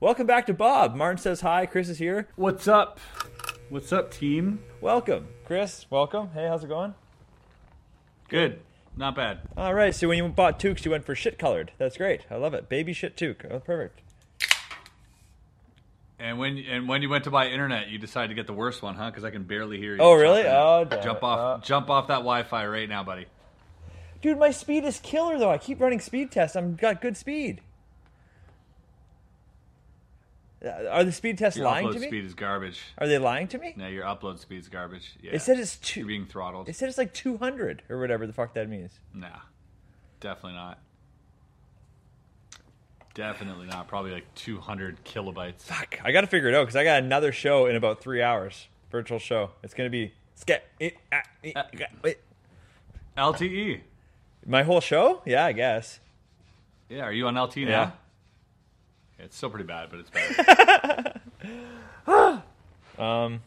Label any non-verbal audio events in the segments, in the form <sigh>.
Welcome back to Bob. Martin says hi. Chris is here. What's up? What's up, team? Welcome. Chris, welcome. Hey, how's it going? Good. Not bad. All right. So when you bought toques, you went for shit colored. That's great. I love it. Baby shit toque. Oh, perfect. And when and when you went to buy internet, you decided to get the worst one, huh? Because I can barely hear you. Oh, really? Oh, jump it. off, Uh, jump off that Wi-Fi right now, buddy. Dude, my speed is killer though. I keep running speed tests. I'm got good speed. Uh, Are the speed tests Your lying to me? speed is garbage. Are they lying to me? No, your upload speed is garbage. Yeah. It said it's two. You're being throttled. It said it's like 200 or whatever the fuck that means. Nah, definitely not. Definitely not. Probably like 200 kilobytes. Fuck. I got to figure it out because I got another show in about three hours. Virtual show. It's gonna be ske- it, ah, it, Uh. LTE. my whole show. Yeah, I guess. Yeah. Are you on LTE now? Yeah. It's still pretty bad, but it's better. <laughs> <laughs> Um,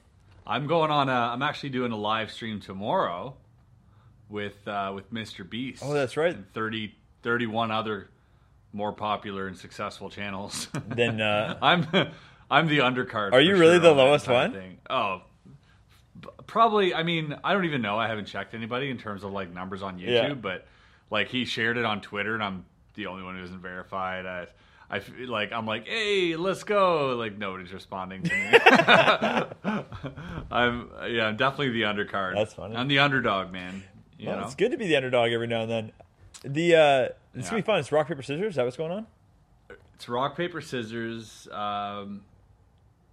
I'm going on. A, I'm actually doing a live stream tomorrow with uh, with Mr. Beast. Oh, that's right. And 30, 31 other more popular and successful channels. <laughs> Then, uh, I'm I'm the undercard. Are you really sure the on lowest one? Thing. Oh, probably. I mean, I don't even know. I haven't checked anybody in terms of like numbers on YouTube, Yeah. but like he shared it on Twitter, and I'm the only one who isn't verified. I, I feel like I'm like, hey, let's go. Like nobody's responding to me. <laughs> I'm yeah, I'm definitely the undercard. That's funny. I'm the underdog, man. You well, know, it's good to be the underdog every now and then. The uh, it's Yeah. gonna be fun. It's rock paper scissors. Is that what's going on? it's rock paper scissors. Um,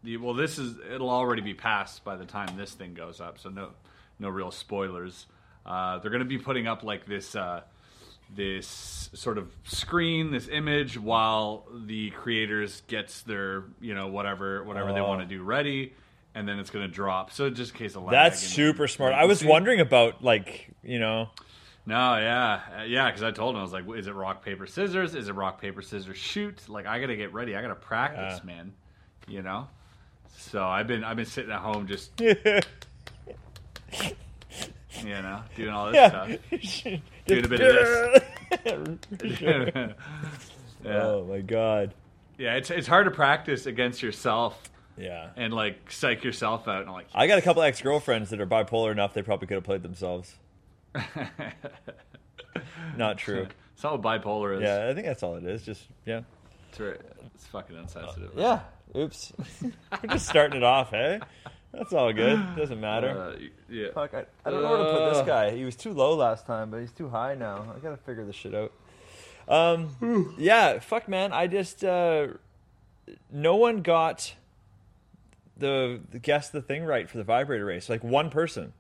the well, this is it'll already be passed by the time this thing goes up, so no no real spoilers. Uh, they're going to be putting up like this uh, this sort of screen, this image, while the creators gets their you know whatever whatever they Oh. want to do ready, and then it's going to drop. So just in case of lag. That's super smart. I was wondering about like you know. No, yeah, Uh, yeah. Because I told him I was like, "Is it rock paper scissors? Is it rock paper scissors shoot?" Like I gotta get ready. I gotta practice, Yeah. man. You know. So I've been I've been sitting at home just <laughs> you know doing all this stuff, <laughs> doing a bit of this. <laughs> yeah. Oh my god. yeah, it's it's hard to practice against yourself Yeah. and like psych yourself out and like I got a couple ex girlfriends that are bipolar enough they probably could have played themselves. <laughs> Not true. That's not what bipolar is. Yeah, I think that's all it is. Just yeah. it's, very- it's fucking insensitive. Yeah. Oops. We're just starting it off, hey? That's all good. <sighs> Doesn't matter. Uh, yeah. Fuck, I, I don't know where to put this guy. He was too low last time, but he's too high now. I gotta figure this shit out. Um, yeah, fuck, man. I just uh, no one got the, the guess the thing right for the vibrator race. Like one person.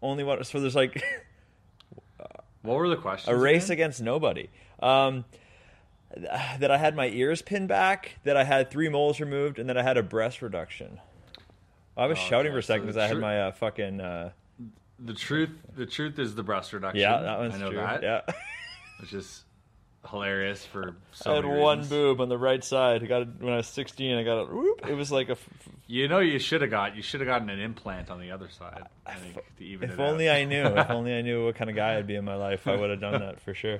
Only one. So there's like <laughs> What were the questions? a race again? against nobody. Um, that I had my ears pinned back, that I had three moles removed, and that I had a breast reduction. I was Oh, shouting okay, for a second so because I had my uh, fucking uh, The truth, the truth is the breast reduction. yeah, that one's I know true. that. Yeah, <laughs> Which is hilarious for so I had one reasons. boob on the right side. I got it when I was 16. I got it. Whoop, it was like a. f- You know, you should have got you should have gotten an implant on the other side. I think to even If it out. only I knew. If <laughs> only I knew what kind of guy I'd be in my life, I would have done that for sure.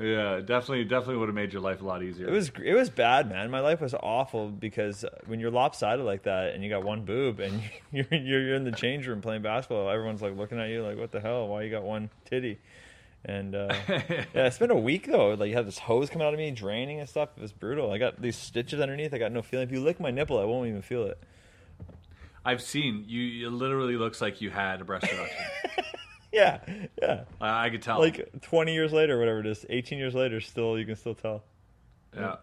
Yeah, definitely, definitely would have made your life a lot easier. It was it was bad, man. My life was awful because when you're lopsided like that and you got one boob and <laughs> you're you're, you're in the change room playing basketball, everyone's like looking at you like, "What the hell? Why you got one titty?" And uh, <laughs> yeah, it's been a week though. Like you have this hose coming out of me, draining and stuff. It was brutal. I got these stitches underneath. I got no feeling. If you lick my nipple, I won't even feel it. I've seen you. It literally looks like you had a breast reduction. <laughs> <laughs> Yeah, yeah. I, I could tell. Like 20 years later, whatever it is, 18 years later, still you can still tell. yeah,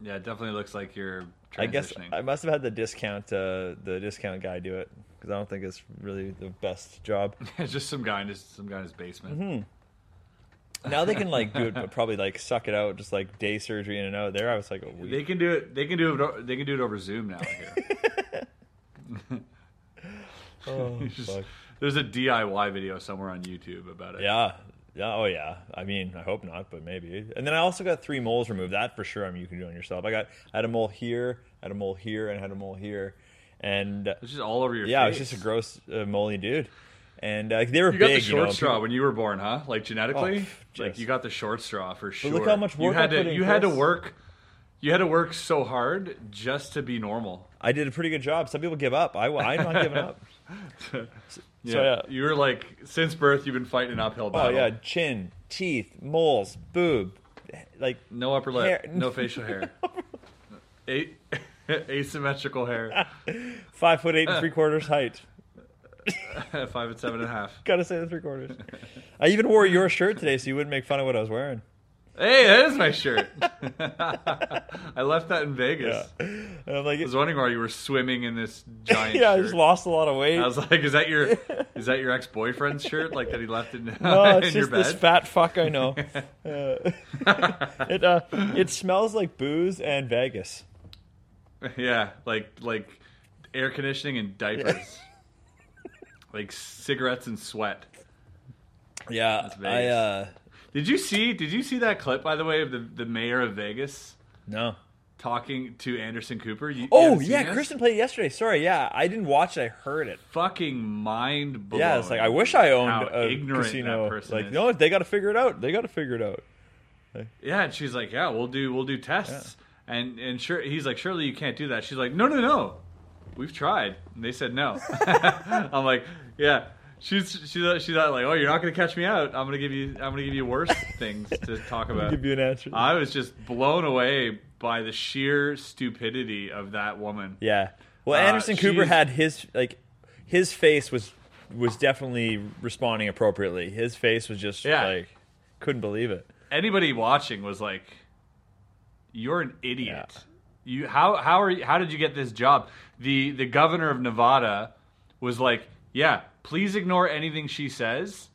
yeah, it definitely looks like you're. I guess I must have had the discount uh, the discount guy do it because I don't think it's really the best job. <laughs> it's just some guy in his some guy in his basement. Mm-hmm. Now they can like do it, but probably like suck it out, just like day surgery in and out. There, I was like a week. They can do it. They can do it. They can do it over Zoom now. Here. <laughs> oh, Just- fuck. There's a DIY video somewhere on YouTube about it. Yeah, yeah, oh yeah. I mean, I hope not, but maybe. And then I also got three moles removed. That for sure. I mean, you can do on yourself. I got I had a mole here, I had a mole here, and I had a mole here, and uh, It's just all over your face. yeah, I face. was just a gross uh, moley dude. And uh, they were You got the short you know. straw people- when you were born, huh? Like genetically, Oh, like you got the short straw for sure. look how much work you had I to. you had to work. You had to work so hard just to be normal. I did a pretty good job. Some people give up. I, I'm not giving up. Yeah. <laughs> So, yeah. you were like since birth, you've been fighting an uphill oh, battle. Oh yeah, chin, teeth, moles, boob, like no upper lip, Hair- no facial hair, <laughs> A- <laughs> asymmetrical hair, five foot eight and three quarters height. five and seven and a half. Gotta say the three quarters. I even wore your shirt today, so you wouldn't make fun of what I was wearing. Hey, that is my shirt. <laughs> I left that in Vegas. And I'm like, I was wondering why you were swimming in this <laughs> giant. yeah, I just lost a lot of weight. I was like, is that your <laughs> is that your ex boyfriend's shirt? Like that he left in, no, it's in just this fat fuck I know. Uh, it uh, it smells like booze and Vegas. yeah, like like air conditioning and diapers, like cigarettes and sweat. Yeah, That's I uh, Did you see? Did you see that clip by the way of the the mayor of Vegas no. talking to Anderson Cooper? You, you Oh haven't seen yeah, this? Kristen played it yesterday. Sorry, yeah, I didn't watch it. I heard it. Fucking mind blowing. Yeah, it's like I wish I owned how a ignorant casino. that person Like is. no, they got to figure it out. They got to figure it out. Yeah, and she's like, "Yeah, we'll do we'll do tests." And and sure, he's like, "Surely you can't do that." She's like, "No, no, no, we've tried." And they said no. <laughs> I'm like, "Yeah." She's she's she's not like, "Oh, you're not going to catch me out. I'm going to give you I'm going to give you worse <laughs> things to talk I'll about." give you an answer. I was just blown away by the sheer stupidity of that woman. Yeah. Well, Uh, Anderson Cooper had his like his face was was definitely responding appropriately. His face was just Yeah. like couldn't believe it. Anybody watching was like, "You're an idiot." Yeah. You how how are you, how did you get this job? The the governor of Nevada was like, "Yeah, please ignore anything she says.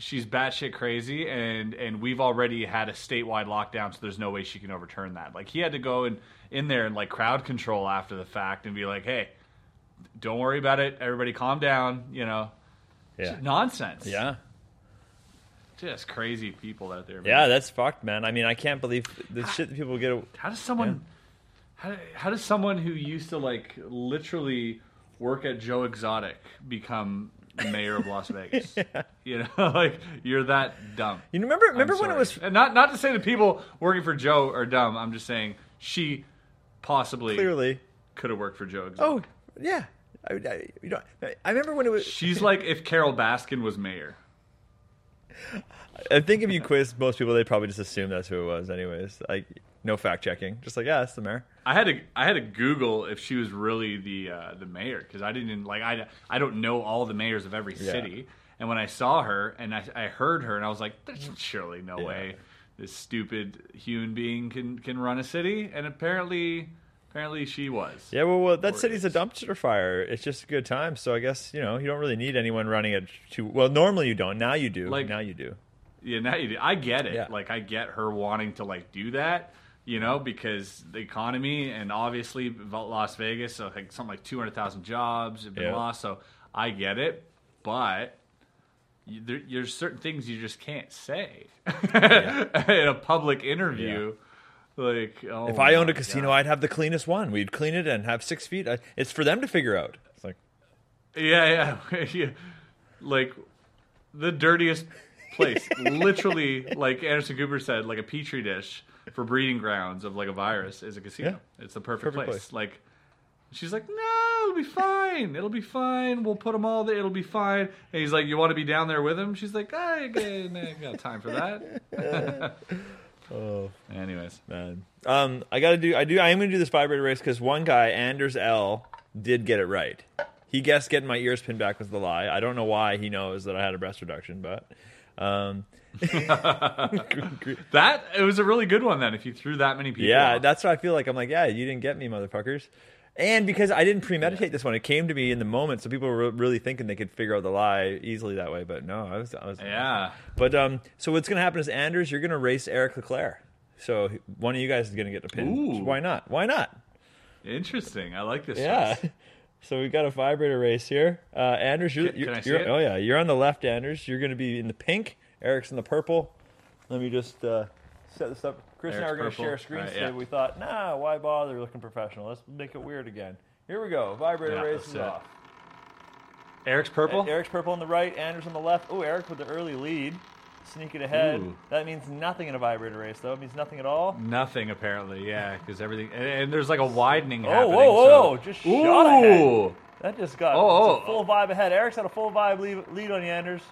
She's batshit crazy, and and we've already had a statewide lockdown, so there's no way she can overturn that." Like he had to go in in there and like crowd control after the fact and be like, "Hey, don't worry about it. Everybody, calm down." You know, Yeah. nonsense. Yeah. just crazy people out there. man. Yeah, that's fucked, man. I mean, I can't believe the shit that people get. How does someone, how, how does someone who used to like literally work at Joe Exotic become mayor of Las <laughs> Vegas? You know, <laughs> like you're that dumb. You remember? Remember when it was And not not to say that people working for Joe are dumb. I'm just saying she possibly clearly? could have worked for Joe Exotic. Oh, yeah. I, I, you know, I remember when it was. She's like if Carole Baskin was mayor. <laughs> I think if you quiz most people, they'd probably just assume that's who it was. Anyways, like no fact checking, just like yeah, it's the mayor. I had to I had to Google if she was really the uh, the mayor because I didn't like I, I don't know all the mayors of every Yeah. city. And when I saw her and I, I heard her and I was like, there's surely no way this stupid human being can can run a city. And apparently apparently she was. Yeah, well, well that city's a dumpster fire. It's just a good time. So I guess you know you don't really need anyone running it. Too well, normally you don't. Now you do. Like- now you do. Yeah, now you do. I get it. Yeah. Like I get her wanting to like do that, you know, because the economy and obviously Las Vegas, so like something like two hundred thousand jobs have been Yeah. lost. So I get it, but you, there, there's certain things you just can't say <laughs> in a public interview. Like, oh If I owned a casino, God. I'd have the cleanest one. We'd clean it and have six feet. I, it's for them to figure out. It's like, Yeah, yeah, <laughs> yeah. Like the dirtiest place. <laughs> Literally, like Anderson Cooper said, like a petri dish for breeding grounds of like a virus is a casino. It's the perfect, Perfect place. place. Like she's like, no, it'll be fine. It'll be fine. We'll put them all there. It'll be fine. And he's like, you want to be down there with him? She's like, I ain't got time for that. <laughs> oh Anyways, man. Um, I gotta do. I do. I am gonna do this vibrator race because one guy, Anders L, did get it right. He guessed getting my ears pinned back was the lie. I don't know why he knows that I had a breast reduction, but um, <laughs> that it was a really good one. Then, if you threw that many people, yeah, that's what I feel like. I'm like, yeah, you didn't get me, motherfuckers. And because I didn't premeditate this one, it came to me in the moment. So people were really thinking they could figure out the lie easily that way. But no, I was, I was yeah. But um, so what's going to happen is Anders, you're going to race Eric Leclerc. So one of you guys is going to get a pin. Ooh. Why not? Why not? Interesting. I like this. Yeah. <laughs> So we've got a vibrator race here. Uh, Anders, you're, Can- you're, I see you're- it? oh yeah, you're on the left, Anders. You're going to be in the pink. Eric's in the purple. Let me just uh, set this up. Chris and I are going to share screens Alright, today. yeah. We thought, nah, why bother looking professional? Let's make it weird again. Here we go. Vibrator Yeah, race is it. off. Eric's purple. Eric's purple on the right, Anders on the left. Oh, Eric with the early lead. Sneaking ahead. Ooh. That means nothing in a vibrator race, though. It means nothing at all. Nothing apparently, yeah, because everything and, and there's like a widening. Oh, happening, whoa, whoa, so- just shot ahead. Ooh. That just got Oh, oh. full vibe ahead. Eric's had a full vibe lead, lead on you, Anders.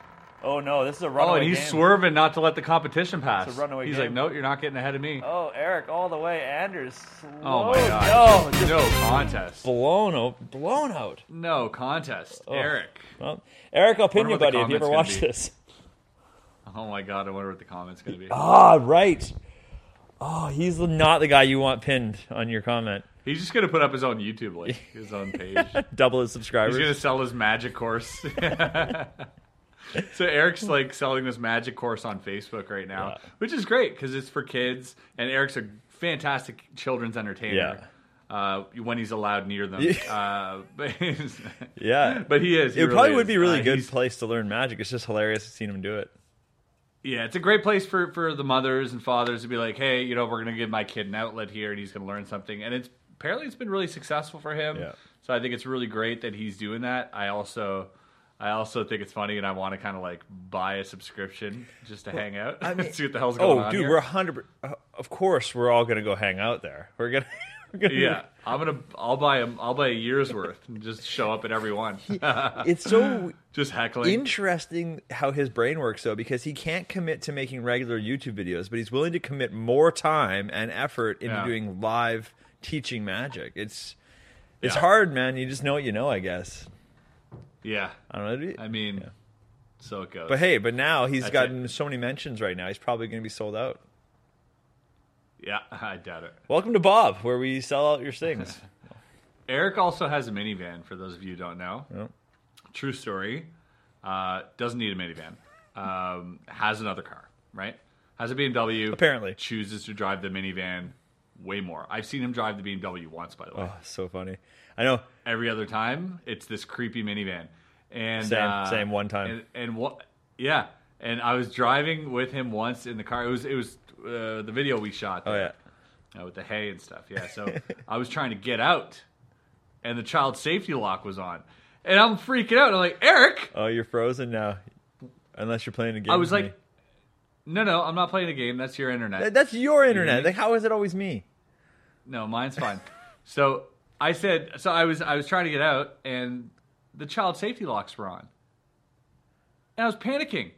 Oh no, this is a runaway. Oh, and he's game. swerving not to let the competition pass. It's a runaway he's game. like, no, you're not getting ahead of me. Oh, Eric, all the way. Anders, Oh my god, No, no contest, blown out, blown out. no contest. Oh. Eric. Well, Eric, I'll pin you, buddy, if you ever watch be. this. Oh my god, I wonder what the comments gonna be. Ah, right. Oh, he's not the guy you want pinned on your comment. He's just gonna put up his own YouTube link, his own <laughs> page. Double his subscribers. He's gonna sell his magic course. <laughs> so Eric's like selling this magic course on Facebook right now, Yeah. which is great because it's for kids, and Eric's a fantastic children's entertainer. Uh, when he's allowed near them, uh, but yeah, <laughs> but he is. he it really probably would is. be a really Uh, good place to learn magic. It's just hilarious to see him do it. Yeah, it's a great place for for the mothers and fathers to be like, hey, you know, we're gonna give my kid an outlet here, and he's gonna learn something. And it's apparently it's been really successful for him. Yeah. So I think it's really great that he's doing that. I also. I also think it's funny, and I want to kind of like buy a subscription just to hang out, I <laughs> mean- see what the hell's going Oh, on. Oh, dude, here. we're hundred. Uh, of course, we're all gonna go hang out there. We're gonna. <laughs> Gonna yeah. I'm gonna. I'll buy a. I'll buy a year's worth and just show up at every one. <laughs> <laughs> It's so just heckling. interesting how his brain works, though, because he can't commit to making regular YouTube videos, but he's willing to commit more time and effort into Yeah. doing live teaching magic. It's it's Yeah. hard, man. You just know what you know, I guess. yeah. I don't know. I mean, so it goes. But hey, but now he's That's gotten it. so many mentions right now. He's probably going to be sold out. Yeah, <laughs> I doubt it. Welcome to Bob, where we sell out your things. <laughs> Eric also has a minivan. For those of you who don't know, Yep. true story. Uh, doesn't need a minivan. Um, has another car. Right. Has a BMW. Apparently. chooses to drive the minivan way more. I've seen him drive the BMW once, by the way. oh, so funny. I know. Every other time, it's this creepy minivan. And Same- uh, same one time. And, and what? Yeah. And I was driving with him once in the car. It was it was uh, the video we shot. Oh there, yeah. uh, with the hay and stuff. Yeah. So <laughs> I was trying to get out, and the child safety lock was on, and I'm freaking out. I'm like, Eric. Oh, you're frozen now, unless you're playing a game. I was like, me. no, no, I'm not playing a game. That's your internet. That- that's your internet. Like, how is it always me? No, mine's fine. <laughs> so I said, so I was I was trying to get out, and the child safety locks were on, and I was panicking,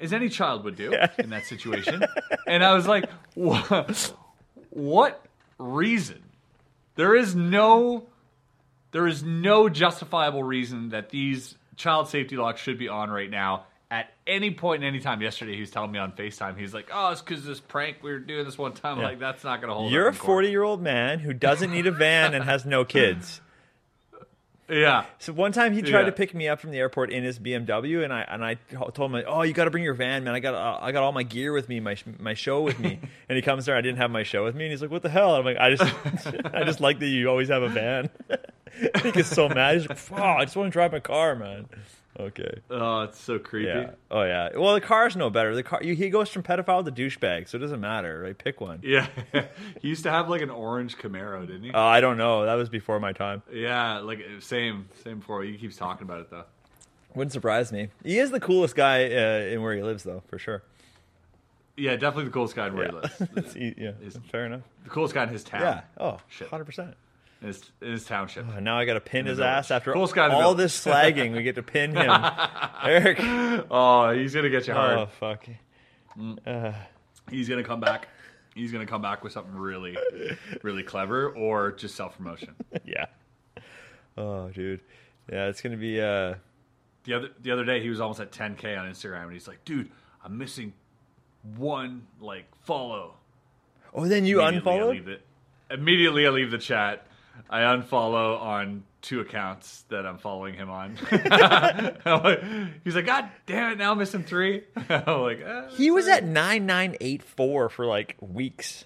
as any child would do in that situation. and I was like, what, what reason? There is no, there is no justifiable reason that these child safety locks should be on right now. At any point in any time yesterday, he was telling me on Facetime, he's like, "Oh, it's because this prank we were doing this one time." Yeah. Like that's not gonna hold. up You're a 40 year old man who doesn't need a van and has no kids. Yeah. So one time he tried Yeah. to pick me up from the airport in his BMW, and I and I told him, "Oh, you got to bring your van, man. I got uh, I got all my gear with me, my my show with me." <laughs> and he comes there, I didn't have my show with me, and he's like, "What the hell?" And I'm like, "I just <laughs> I just like that you always have a van." <laughs> Think he's so mad. He's like, "Oh, I just want to drive my car, man." Okay. Oh, it's so creepy. Yeah. Oh yeah. Well, the car's no better. The car he goes from pedophile to douchebag, so it doesn't matter, right? Pick one. Yeah. <laughs> he used to have like an orange Camaro, didn't he? Uh, I don't know. That was before my time. yeah, like same, same before. He keeps talking about it though. Wouldn't surprise me. He is the coolest guy uh, in where he lives, though, for sure. Yeah, definitely the coolest guy in where he <laughs> lives. Yeah. Fair enough. The coolest guy in his town. Yeah. Oh, Shit. 100 percent. In his, in his township. Oh, Now I got to pin his village. ass after Coolest guy in all this slagging. We get to pin him, <laughs> Eric. Oh, he's gonna get you hard. Oh fuck. He's gonna come back. He's gonna come back with something really, really clever or just self promotion. <laughs> Yeah. Oh, dude. Yeah, it's gonna be. uh The other the other day, he was almost at 10k on Instagram, and he's like, "Dude, I'm missing one like follow." Oh, then you unfollowed. Immediately, I leave the chat. I unfollow on two accounts that I'm following him on. <laughs> He's like, God damn it! Now I'm missing three. <laughs> I'm like, eh, He was at nine nine eight four for like weeks.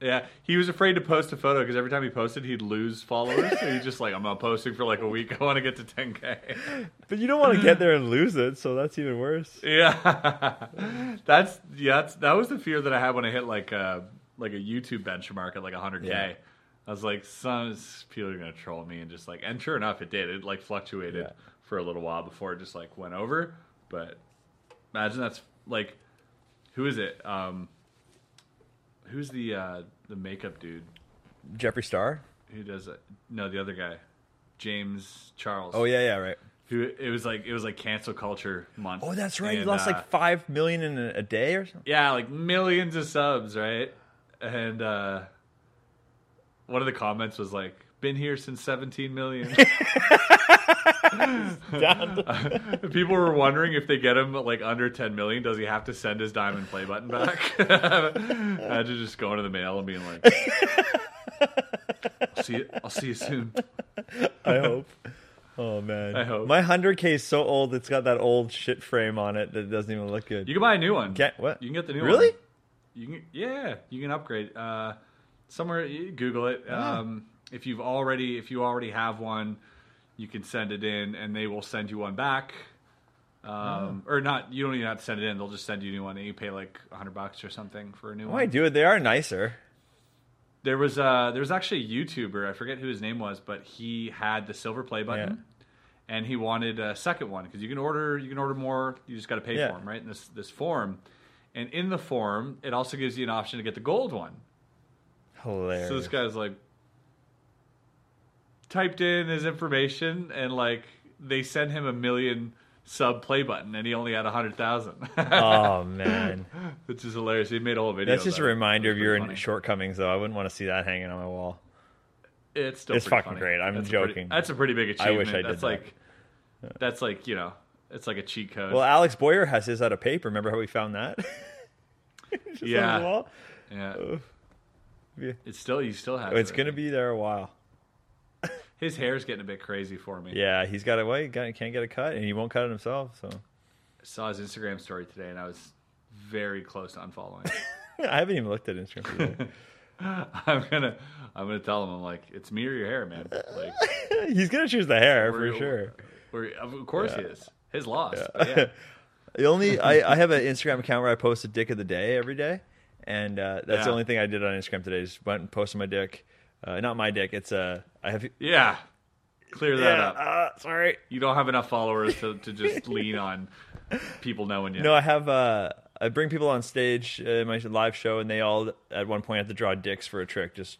Yeah, he was afraid to post a photo because every time he posted, he'd lose followers. so he's just like, I'm not posting for like a week. I want to get to 10k. <laughs> But you don't want to get there and lose it, so that's even worse. Yeah, that's yeah. That's, that was the fear that I had when I hit like a like a YouTube benchmark at like 100k. Yeah. I was like, some people are gonna troll me, and just like, and sure enough, it did. It like fluctuated Yeah. for a little while before it just like went over. But imagine that's like, who is it? Um, who's the uh, the makeup dude? Jeffree Star. who does it? No, the other guy, James Charles. Oh yeah, yeah, right. who it was like it was like cancel culture month. Oh, that's right. he lost uh, like five million in a, a day or something. yeah, like millions of subs, right? And uh one of the comments was like, "Been here since 17 million." <laughs> <laughs> People were wondering if they get him like under 10 million, does he have to send his diamond play button back? <laughs> Imagine just going to the mail and being like, "I'll see you, I'll see you soon." I hope. Oh man, I hope. my hundred K is so old. It's got that old shit frame on it that doesn't even look good. You can buy a new one. Can't- what? You can get the new Really? one. Really? You can, yeah, you can upgrade. Uh, somewhere, Google it. Ah. Um, if you've already, if you already have one, you can send it in, and they will send you one back. Um, Or not. You don't even have to send it in. They'll just send you a new one, and you pay like hundred bucks or something for a new Why one. do it? They are nicer. There was uh, there was actually a YouTuber. I forget who his name was, but he had the silver play button. And he wanted a second one because you can order you can order more. You just got to pay Yeah. for them, right? In this this form, and in the form, it also gives you an option to get the gold one. Hilarious. So this guy's like typed in his information and like they sent him a million sub play button and he only had a hundred thousand. oh <laughs> man, Which is hilarious. He made a whole video. that's just a reminder of your funny. shortcomings, though. I wouldn't want to see that hanging on my wall. It's still It's fucking funny. great. I'm That's a pretty- joking. that's a pretty big achievement. I wish I did that's that. like that's like, you know, it's like a cheat code. Well, Alex Boyer has his out of paper. Remember how we found that? <laughs> Just on his Yeah. wall? Yeah. Yeah. It's still you still has It's it. gonna be there a while. <laughs> his hair's getting a bit crazy for me. Yeah, he's got a way. He got- can't get a cut, and he won't cut it himself. So I saw his Instagram story today and I was very close to unfollowing. <laughs> I haven't even looked at Instagram. Today. <laughs> I'm gonna I'm gonna tell him I'm like, it's me or your hair, man. Like he's gonna choose the hair for sure. we're- of course he is. His loss. but yeah. The only I, I have an Instagram account where I post a dick of the day every day, and uh, that's the only thing I did on Instagram today. Just went and posted my dick. Uh, not my dick. It's uh, I have. Yeah. Clear that Yeah, up. uh, sorry. You don't have enough followers to, to just lean on people knowing you. No, I have. Uh, I bring people on stage in my live show, and they all at one point have to draw dicks for a trick. Just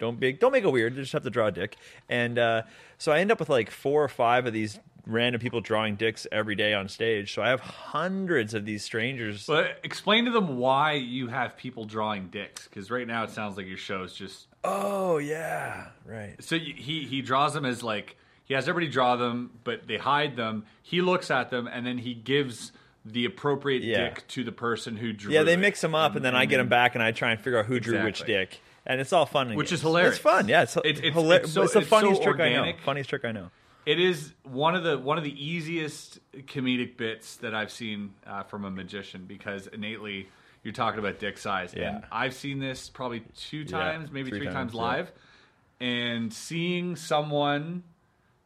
don't be, don't make it weird. They just have to draw a dick, and uh, so I end up with like four or five of these random people drawing dicks every day on stage. So I have hundreds of these strangers. But explain to them why you have people drawing dicks, because right now it sounds like your show is just Oh yeah, right. So he he draws them as like he has everybody draw them, but they hide them. He looks at them and then he gives the appropriate Yeah. dick to the person who drew. Yeah, they mix them up, and then I get them back, and I try and figure out who drew which dick, and it's all fun, and Which is hilarious. It's fun, yeah. It's It's- it's, it's- hila- it's so- it's the it's so funniest trick I know. organic. Funniest trick I know. It is one of the one of the easiest comedic bits that I've seen uh, from a magician because innately you're talking about dick size, Yeah. and I've seen this probably two times, maybe three three, times, times, yeah. live, and seeing someone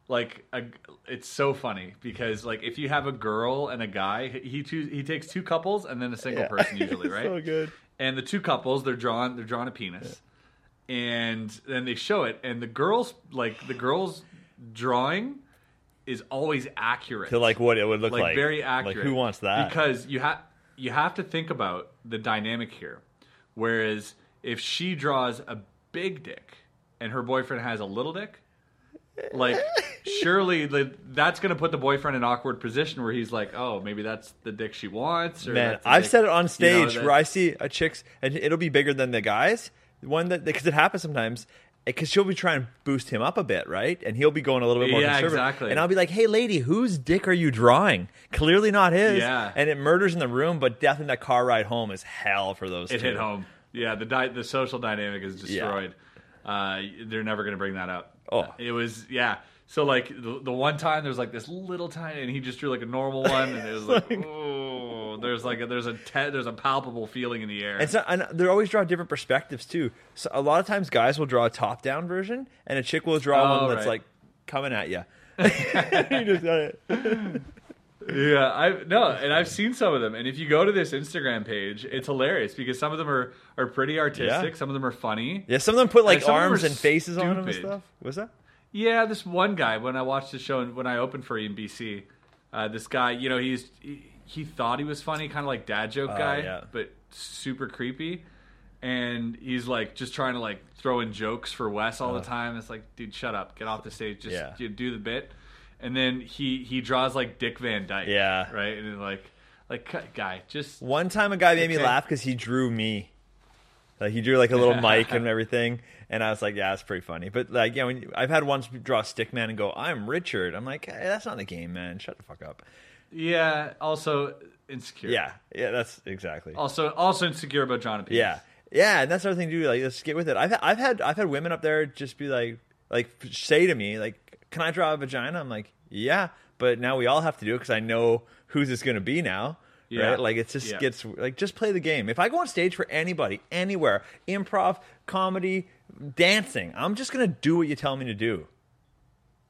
like a, it's so funny because like if you have a girl and a guy, he choose, he takes two couples and then a single Yeah. person <laughs> usually, right? so good. and the two couples they're drawn they're drawn a penis and then they show it and the girls like the girls drawing is always accurate To like what it would look like, like. very accurate Like who wants that? because you have you have to think about the dynamic here whereas if she draws a big dick and her boyfriend has a little dick like <laughs> surely the, that's going to put the boyfriend in an awkward position where he's like oh maybe that's the dick she wants or Man, I've dick- said it on you know, stage that- where I see a chick's and it'll be bigger than the guys. One that because it happens sometimes. Because she'll be trying to boost him up a bit, right? And he'll be going a little bit more Yeah, conservative. exactly. And I'll be like, "Hey, lady, whose dick are you drawing? Clearly not his." Yeah. And it murders in the room, but definitely that car ride home is hell for those It two. hit home. Yeah, the di- the social dynamic is destroyed. Uh, they're never going to bring that up. Oh. it was yeah. So like the, the one time there's like this little tiny, and he just drew like a normal one, and it was like, <laughs> oh, there's like a, there's a te- there's a palpable feeling in the air. And, so, and they always draw different perspectives too. So a lot of times, guys will draw a top-down version, and a chick will draw Oh, one that's right. like coming at you. <laughs> you <laughs> just got it. Yeah, I've no, and I've seen some of them. And if you go to this Instagram page, it's hilarious because some of them are are pretty artistic, Yeah. some of them are funny. Yeah, some of them put like And some of them arms and faces on them and stuff. What's that? Yeah, this one guy when I watched the show and when I opened for EMBC, uh, this guy, you know, he's he, he thought he was funny, kind of like dad joke guy, yeah. but super creepy. And he's like just trying to like throw in jokes for Wes all the time. It's like, dude, shut up, get off the stage, just Yeah. you do the bit. And then he he draws like Dick Van Dyke, Yeah. right, and like like guy, just One time, a guy made me laugh because he drew me. Like he drew like a little <laughs> mic and everything, and I was like, "Yeah, it's pretty funny." But like, yeah, when I've had ones draw Stickman and go, "I'm Richard." I'm like, hey, "That's not the game, man. Shut the fuck up." yeah. Also insecure, Yeah, yeah, that's exactly. Also also insecure about John and. Yeah, yeah, and that's the other thing to do. Like, let's get with it. I've I've had I've had women up there just be like, like say to me, like, "Can I draw a vagina?" I'm like, "Yeah," but now we all have to do it because I know who's it's going to be now. Yeah. Right? Like it just Yeah. gets like just play the game. If I go on stage for anybody, anywhere, improv, comedy, dancing, I'm just gonna do what you tell me to do.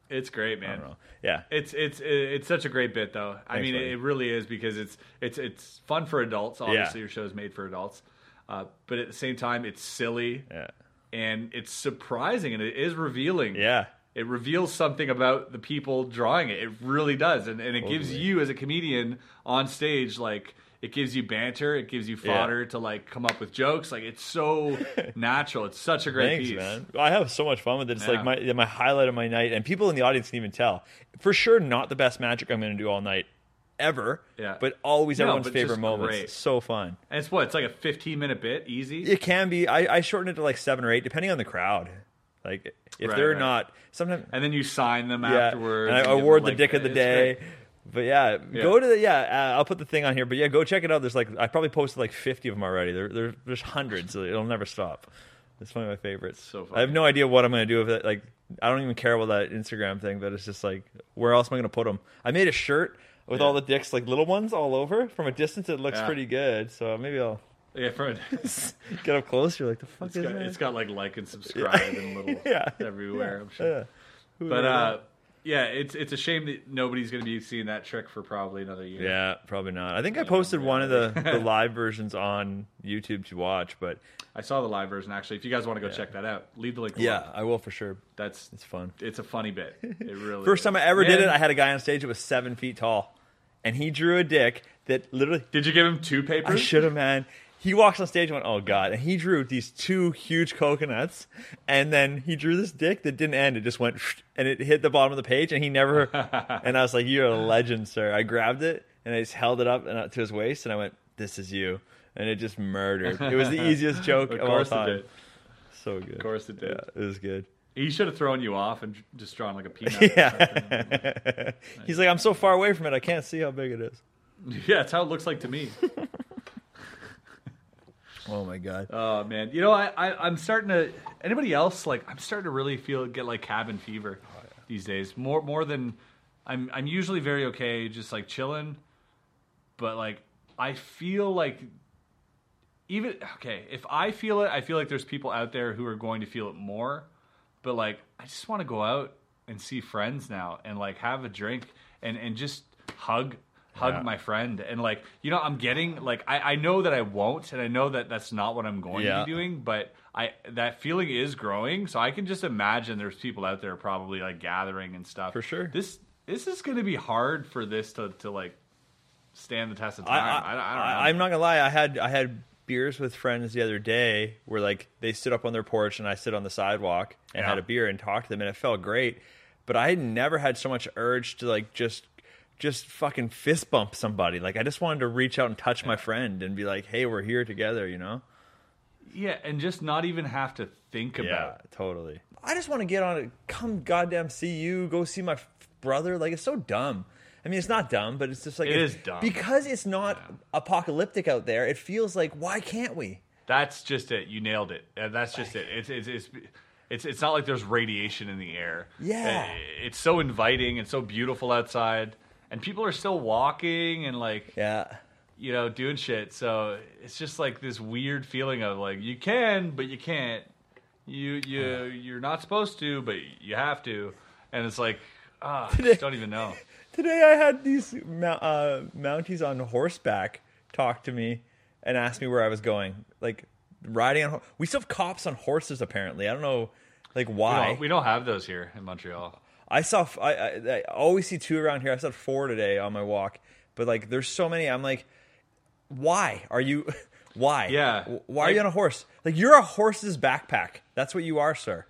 it's great, man. I don't know. Yeah. It's it's it's such a great bit though. I mean, buddy. it really is because it's it's it's fun for adults. Obviously, your show is made for adults, uh, but at the same time, it's silly Yeah. and it's surprising and it is revealing. Yeah. It reveals something about the people drawing it. It really does, and and it gives you as a comedian on stage like. It gives you banter. It gives you Yeah. fodder to like come up with jokes. Like it's so <laughs> natural. It's such a great Thanks, piece. man. I have so much fun with it. It's Yeah. like my my highlight of my night, and people in the audience can even tell. For sure, not the best magic I'm going to do all night, ever. Yeah. But always No, everyone's but favorite moments. great. So fun. And it's what? It's like a 15 minute bit, easy. It can be. I, I shorten it to like seven or eight, depending on the crowd. Like if Right, they're right. not sometimes. and then you sign them yeah, afterwards. and I award the like, dick of the day. great. But yeah, Yeah. go to the yeah. Uh, I'll put the thing on here. But yeah, go check it out. There's like I probably posted like 50 of them already. There, there there's hundreds. So it'll never stop. It's one of my favorites. So I have no idea what I'm going to do with it. Like I don't even care about that Instagram thing. But it's just like where else am I going to put them? I made a shirt with Yeah. all the dicks, like little ones, all over. From a distance, it looks Yeah. pretty good. So maybe I'll Yeah, for, <laughs> get up closer. Like the fuck it's is got that? it's got like like and <laughs> subscribe and little <laughs> Yeah. everywhere. I'm sure. But uh, yeah, it's it's a shame that nobody's going to be seeing that trick for probably another year. Yeah, probably not. I think I posted one of the, the <laughs> live versions on YouTube to watch, but I saw the live version actually. If you guys want to go check that out, leave the link. yeah, below. I will for sure. that's It's fun. it's a funny bit. It <laughs> really First is. time I ever did it, I had a guy on stage that was seven feet tall, and he drew a dick that literally. Did you give him two papers? I should have, man. He walks on stage and went, "Oh God!" And he drew these two huge coconuts, and then he drew this dick that didn't end. It just went, <laughs> and it hit the bottom of the page, and he never. <laughs> and I was like, "You're a legend, sir." I grabbed it and I just held it up and to his waist, and I went, "This is you," and it just murdered. It was the <laughs> easiest joke Of of, all course it time. did. So good. Of course it did. Yeah, it was good. He should have thrown you off and just drawn like a peanut. Yeah. He's like, I'm so far away from it, I can't see how big it is. yeah, that's how it looks like to me. Oh my god. Oh man, you know I, I I'm starting to. Anybody else like I'm starting to really feel get like cabin fever oh, these days more more than I'm I'm usually very okay just like chilling, but like I feel like even okay if I feel it I feel like there's people out there who are going to feel it more, but like I just want to go out and see friends now and like have a drink and and just hug hug Yeah. my friend and like you know i'm getting like I, I know that i won't and i know that that's not what i'm going Yeah. to be doing but i that feeling is growing so i can just imagine there's people out there probably like gathering and stuff For sure. this this is going to be hard for this to to like stand the test of time I, i, I, don't know am not gonna lie. I had I had beers with friends the other day where like they stood up on their porch and I stood on the sidewalk and Yeah. had a beer and talked to them and it felt great. But I had never had so much urge to like just just fucking fist bump somebody. Like I just wanted to reach out and touch my friend and be like, "Hey, we're here together," you know? yeah and just not even have to think about it. Yeah, totally. I just want to get on it. Come goddamn see you. Go see my f- brother. Like it's so dumb. I mean, it's not dumb, but it's just like It it's, is dumb. because it's not apocalyptic out there. It feels like why can't we? That's just it. You nailed it. Uh, That's just it. It's it's it's it's, it's not like there's radiation in the air. Yeah. Uh, It's so inviting and so beautiful outside, and people are still walking and like Yeah. you know doing shit. So it's just like this weird feeling of like you can, but you can't. You you you're not supposed to, but you have to, and it's like ah, I just don't even know. <laughs> Today I had these uh, Mounties on horseback talk to me and ask me where I was going. Like riding on. We still have cops on horses. Apparently, I don't know, like We why. don't, we don't have those here in Montreal. I saw. I I always see two around here. I saw four today on my walk, but like there's so many. I'm like, why are you? <laughs> Why? Yeah. Why are you on a horse? Like you're a horse's backpack. That's what you are, sir.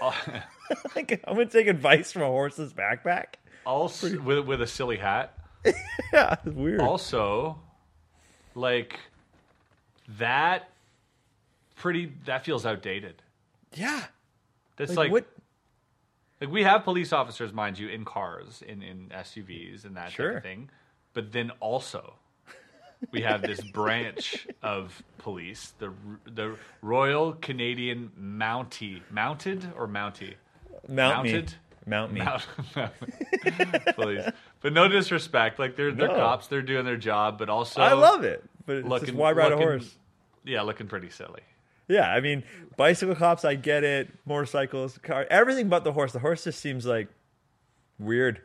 Uh, <laughs> like I'm gonna take advice from a horse's backpack. Also, with with a silly hat. <laughs> Yeah, it's weird. also like that pretty that feels outdated yeah. that's Like, like what? Like we have police officers mind you in cars in in suvs and that type of thing but then also we have this <laughs> branch of police the the royal canadian mountie mounted or mountie Mount mounted me. Mount me. Mount- <laughs> police but no disrespect like they're they're No. cops they're doing their job but also I love it, but it's looking, why ride looking- a horse? Yeah, looking pretty silly. Yeah, I mean, bicycle cops, I get it. Motorcycles, car, everything but the horse. The horse just seems like weird.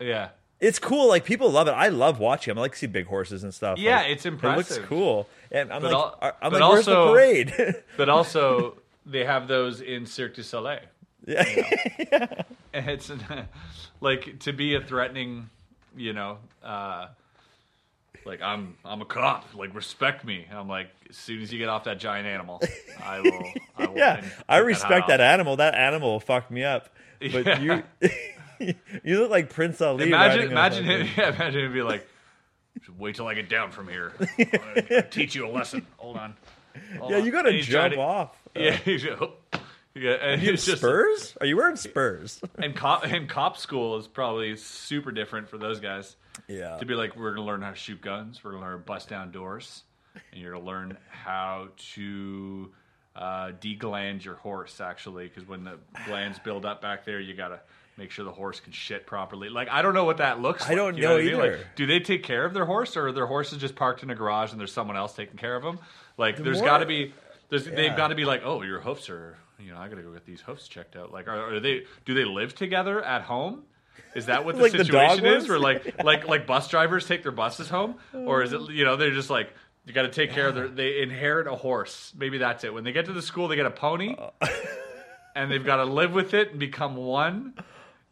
Yeah, It's cool. Like people love it. I love watching them. I like to see big horses and stuff. Yeah, Like, it's It looks cool. And I'm But like, al- I'm like, where's also- the parade? <laughs> but also they have those in Cirque du Soleil. yeah. <laughs> And it's <laughs> like to be a threatening, you know, uh, like I'm I'm a cop. Like respect me. And I'm like, as soon as you get off that giant animal, I will. I will <laughs> yeah, I respect that, hat off. animal. That animal fucked me up. But Yeah. you, <laughs> you look like Prince Ali. Imagine, imagine him. <laughs> Yeah, imagine him be like, wait till I get down from here. Gonna uh, teach you a lesson. Hold on. Hold Yeah, on." you gotta And jump to- off. Yeah, he's, yeah, and You it's just spurs? Are you wearing spurs? and cop and cop school is probably super different for those guys. Yeah. To be like, we're gonna learn how to shoot guns. We're gonna learn how to bust down doors, and you're gonna learn how to uh, degland your horse. Actually, because when the glands build up back there, you gotta make sure the horse can shit properly. Like, I don't know what that looks. I like. don't You know what I mean? either. Like, do they take care of their horse, or are their horses just parked in a garage and there's someone else taking care of them? Like, there's more- got to be. There's, They've got to be like, oh, your hoofs are. You know, I got to go get these hoofs checked out. Like, are, are they? Do they live together at home? Is that what <laughs> the Like the situation is? Where like <laughs> like like bus drivers take their buses home, or is it you know they're just like you got to take care of their <sighs> they inherit a horse. Maybe that's it. When they get to the school, they get a pony, <laughs> and they've got to live with it and become one,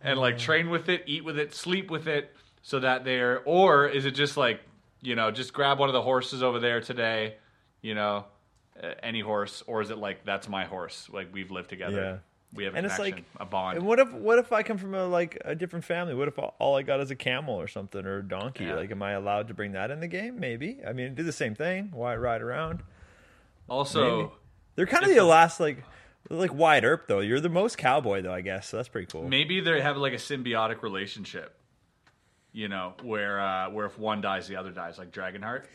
and like train with it, eat with it, sleep with it, so that they're. Or is it just like you know just grab one of the horses over there today, you know, uh, any horse, or is it like that's my horse? Like we've lived together. We have a and it's like a bond. And what if what if I come from a like a different family? What if all- all I got is a camel or something or a donkey? Yeah. Like, am I allowed to bring that in the game? Maybe. I mean, do the same thing. Why ride around? also, Maybe. They're kind of the the- last like like Wyatt Earp though. You're the most cowboy though, I guess. So that's pretty cool. maybe they have like a symbiotic relationship. You know, where uh, where if one dies, the other dies, like Dragonheart,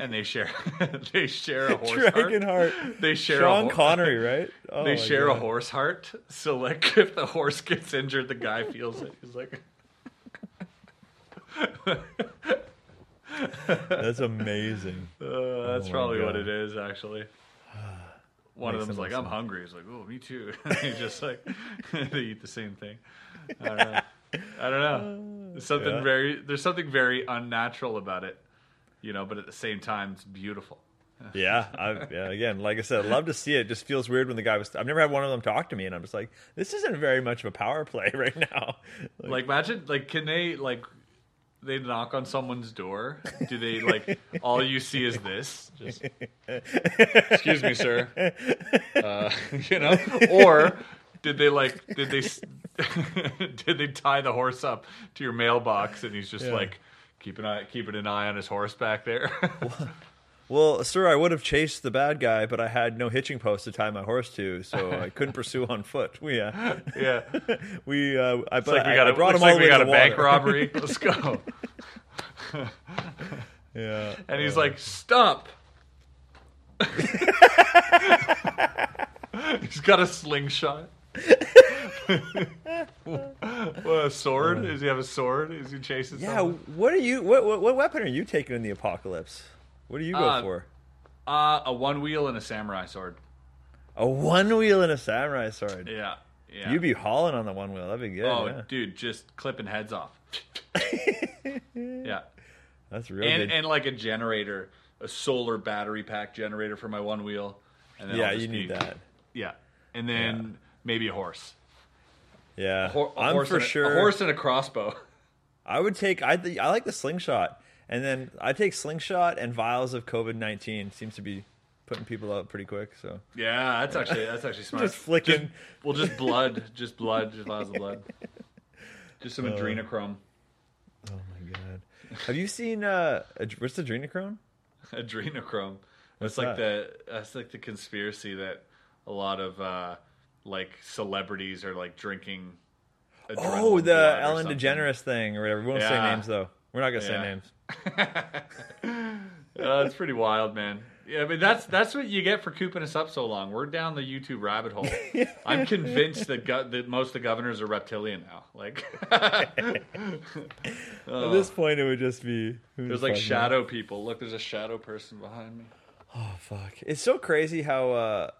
and they share <laughs> they share a horse heart. Dragonheart. They share a Sean Connery, right? <laughs> Oh They share a horse heart. So like, <laughs> if the horse gets injured, the guy feels it. He's like, That's amazing. uh, that's my probably what it is, actually. <sighs> one of Makes them's like, "I'm hungry." He's like, "Oh, me too." He's just like they eat the same thing. I don't know. I don't know. There's something Yeah. very there's something very unnatural about it, you know. But at the same time, it's beautiful. <laughs> Yeah, I, yeah. Again, like I said, I'd love to see it. Just feels weird when the guy was. I've never had one of them talk to me, and I'm just like, this isn't very much of a power play <laughs> right now. Like, imagine like can they like they knock on someone's door? Do they like all you see is this? Just excuse me, sir. <laughs> Uh, you know, or did they like did they did they tie the horse up to your mailbox and he's just Yeah. like keeping an eye keeping an eye on his horse back there? <laughs> Well, sir, I would have chased the bad guy, but I had no hitching post to tie my horse to, so I couldn't pursue on foot. We, <laughs> uh, yeah, <laughs> we, uh, I, it's but like we I- got I a, brought looks him all like we got a the bank robbery. Let's go. Yeah, And he's like, "Stop." he's got a slingshot. <laughs> what, a sword? Does he have a sword? Is he chasing yeah. someone? What are you? What, what what weapon are you taking in the apocalypse? What do you go Uh, for? Uh, a one wheel and a samurai sword. A one wheel and a samurai sword. Yeah. Yeah. You'd be hauling on the one wheel. That'd be good. oh, yeah. dude, just clipping heads off. <laughs> yeah. That's real And good. and like a generator, a solar battery pack generator for my one wheel. And then yeah, you need be- that. Yeah. And then maybe a horse. Yeah, A, hor- a I'm horse for a, sure. A horse and a crossbow. I would take. I th- I like the slingshot, and then I take slingshot and vials of COVID nineteen. Seems to be putting people out pretty quick. So Yeah, that's actually that's actually <laughs> smart. Just flicking. Just, well, just blood, just blood, just lots of blood. <laughs> Just Uh, some adrenochrome. Oh my god. Have you seen uh ad- what's adrenochrome? Adrenochrome. What's That's like that? the that's like the conspiracy that a lot of uh like celebrities are like drinking. Oh, the Ellen. DeGeneres thing or whatever. We won't say names though. We're not gonna say Yeah. names. <laughs> Uh, it's pretty wild, man. Yeah, I mean that's that's what you get for cooping us up so long. We're down the YouTube rabbit hole. <laughs> I'm convinced that go- that most of the governors are reptilian now. Like <laughs> At this point, it would just be there's like shadow people. Look, there's a shadow person behind me. Oh fuck! It's so crazy how. uh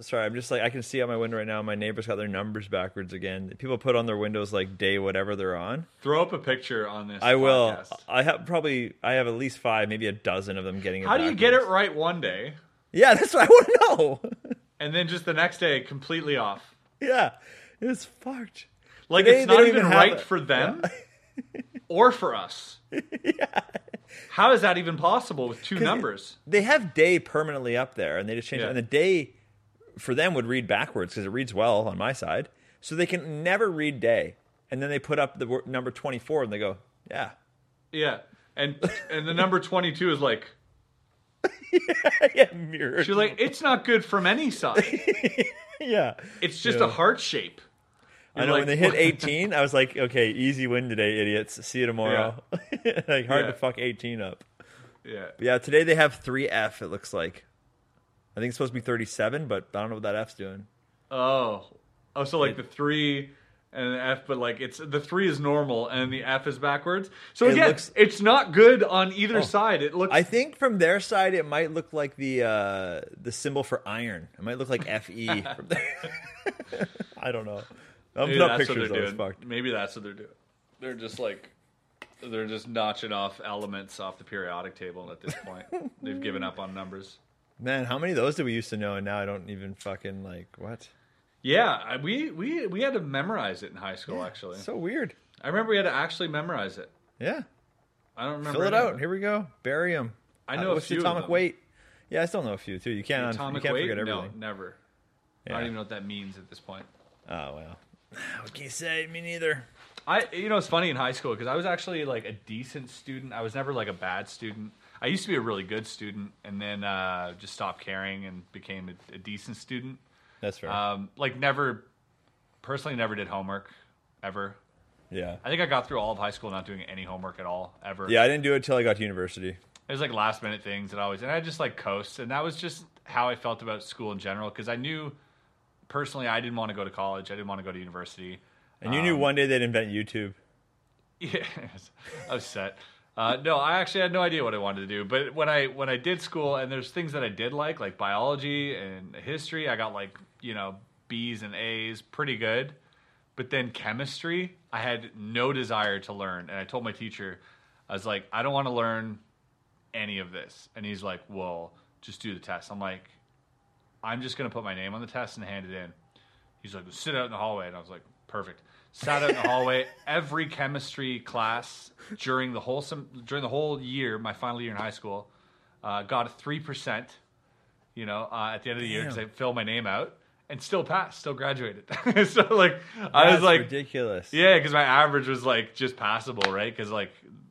Sorry, I'm just like I can see out my window right now. My neighbors got their numbers backwards again. People put on their windows like day whatever they're on. Throw up a picture on this. I will. I have probably. I have at least five, maybe a dozen of them getting it. How do you get it right one day, Yeah, <laughs> that's what I want to know. and then just the next day completely off? yeah, it's fucked. Like Today, it's not even even right it. for them <laughs> or for us. <laughs> yeah. How is that even possible with two numbers? They have day permanently up there, and they just change it. And the day for them would read backwards because it reads well on my side, so they can never read day. And then they put up the wor- number twenty four, and they go, "Yeah, Yeah, and and the number twenty two is like <laughs> yeah, mirror." she's like it's not good from any side. <laughs> yeah. It's just Yeah. a heart shape. I You're know like, when they hit 18, I was like, okay, easy win today, idiots. See you tomorrow. <laughs> like hard Yeah. to fuck 18 up. Yeah, But yeah, today they have 3F, it looks like. I think it's supposed to be 37, but I don't know what that F's doing. Oh, oh, so like the three and the F, but like it's the three is normal and the F is backwards. So It again, looks- it's not good on either side. It looks. I think from their side, it might look like the uh, the symbol for iron. It might look like <laughs> FE from there. <laughs> I don't know. I'm maybe putting up that's what pictures they're doing. fucked. Maybe that's what they're doing. They're just like they're just notching off elements off the periodic table at this point. <laughs> They've given up on numbers. Man, how many of those did we used to know, and now I don't even fucking like what? Yeah, we we we had to memorize it in high school. actually, So weird. I remember we had to actually memorize it. Yeah. I don't remember. Fill it out. Here we go. Barium. I know Uh, a what's few the atomic them. weight? Yeah, I still know a few too. You can't. un- Atomic you can't weight? forget No, everything. never. I don't even know what that means at this point. Oh well. <sighs> What can you say? Me neither. I, you know, it's funny in high school because I was actually like a decent student. I was never like a bad student. I used to be a really good student, and then uh, just stopped caring and became a, a decent student. That's fair. Um, like never, personally, never did homework ever. yeah. I think I got through all of high school not doing any homework at all ever. Yeah, I didn't do it till I got to university. It was like last minute things that I always, and I just like coast, and that was just how I felt about school in general because I knew personally I didn't want to go to college. I didn't want to go to university. And you knew Um, one day they'd invent YouTube. <laughs> Yeah, I was set. Uh, no, I actually had no idea what I wanted to do. But when I when I did school, and there's things that I did like, like biology and history, I got like you know B's and A's, pretty good. But then chemistry, I had no desire to learn, and I told my teacher, I was like, I don't want to learn any of this. And he's like, Well, just do the test. I'm like, I'm just gonna put my name on the test and hand it in. He's like, sit out in the hallway, and I was like, perfect. Sat out in the hallway every chemistry class during the whole sem- during the whole year, my final year in high school. Uh, got a three percent, you know, uh, at the end of the year because I filled my name out and still passed, still graduated. <laughs> so like, I was That's like, ridiculous. yeah, because my average was like just passable, right? Because like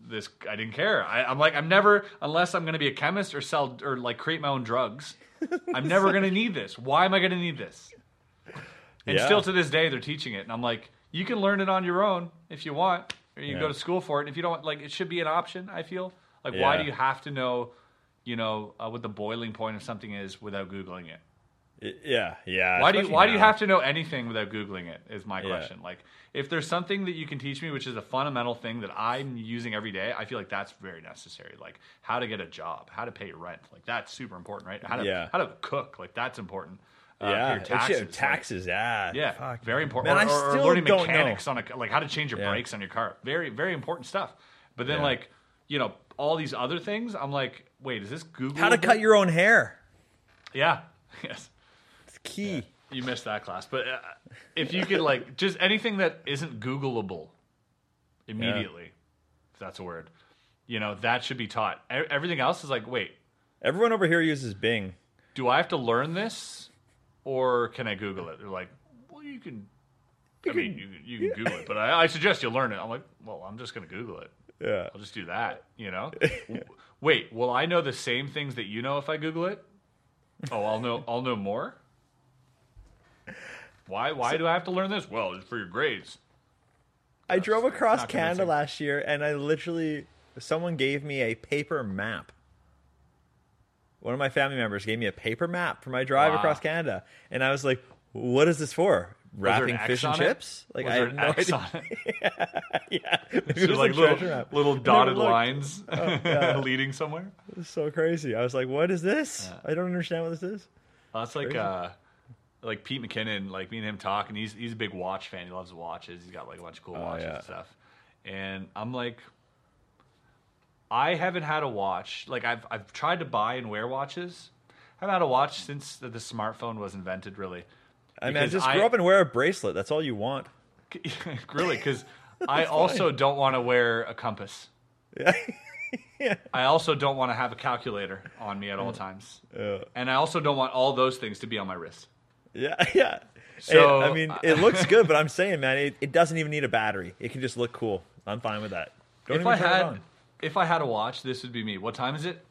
this, I didn't care. I, I'm like, I'm never unless I'm going to be a chemist or sell or like create my own drugs. I'm never going to need this. Why am I going to need this? And Yeah. still to this day, they're teaching it, and I'm like, you can learn it on your own if you want, or you can go to school for it. And if you don't, like, it should be an option. I feel like, why do you have to know, you know, uh, what the boiling point of something is without googling it? Yeah, yeah. Why do you Why do you have to know anything without googling it? Is my Yeah. question. Like, if there's something that you can teach me, which is a fundamental thing that I'm using every day, I feel like that's very necessary. Like how to get a job, how to pay rent, like that's super important, right? How to Yeah. how to cook, like that's important. Uh, Yeah, taxes, like- taxes. yeah, yeah, Fuck. very important. Man, or, I or- or still learning don't mechanics know. on a like how to change your Yeah. brakes on your car. Very very important stuff. But then Yeah. like you know all these other things, I'm like, wait, is this Google? How to cut your own hair? Yeah. <laughs> Yes. It's key. You missed that class, but uh, if you could like <laughs> just anything that isn't Googleable immediately, if that's a word, you know that should be taught. E- Everything else is like, wait, Everyone over here uses Bing. do I have to learn this, or can I Google it? They're like, well, you can. I mean, you, can- you can Google it, but I, I suggest you learn it. I'm like, well, I'm just going to Google it. Yeah. I'll just do that. You know. <laughs> Wait, will I know the same things that you know if I Google it? Oh, I'll know. I'll know more. Why? Why do I have to learn this? Well, it's for your grades. I drove across Canada last year, and I literally someone gave me a paper map. One of my family members gave me a paper map for my drive Wow. across Canada, and I was like, "What is this for? Was there an Wrapping fish and it? chips?" Like Was I no idea. <laughs> yeah, Maybe <laughs> So it was like little, little dotted lines yeah. <laughs> leading somewhere. It's so crazy. I was like, "What is this? I don't understand what this is." Well, that's like uh, like Pete McKinnon. Like me and him talking, he's he's a big watch fan. He loves watches. He's got like a bunch of cool watches Oh, yeah. and stuff. And I'm like, I haven't had a watch. Like I've I've tried to buy and wear watches. I haven't had a watch since the, the smartphone was invented. Really, I mean, Because just I- grow up and wear a bracelet. That's all you want. <laughs> really, because <laughs> I also don't want to wear a compass. Yeah. <laughs> yeah. I also don't want to have a calculator on me at all times, and I also don't want all those things to be on my wrist. Yeah, yeah. So, I mean, it uh, looks good, but I'm saying, man, it, it doesn't even need a battery. It can just look cool. I'm fine with that. Don't if even I turn it had on. If I had a watch, this would be me. What time is it?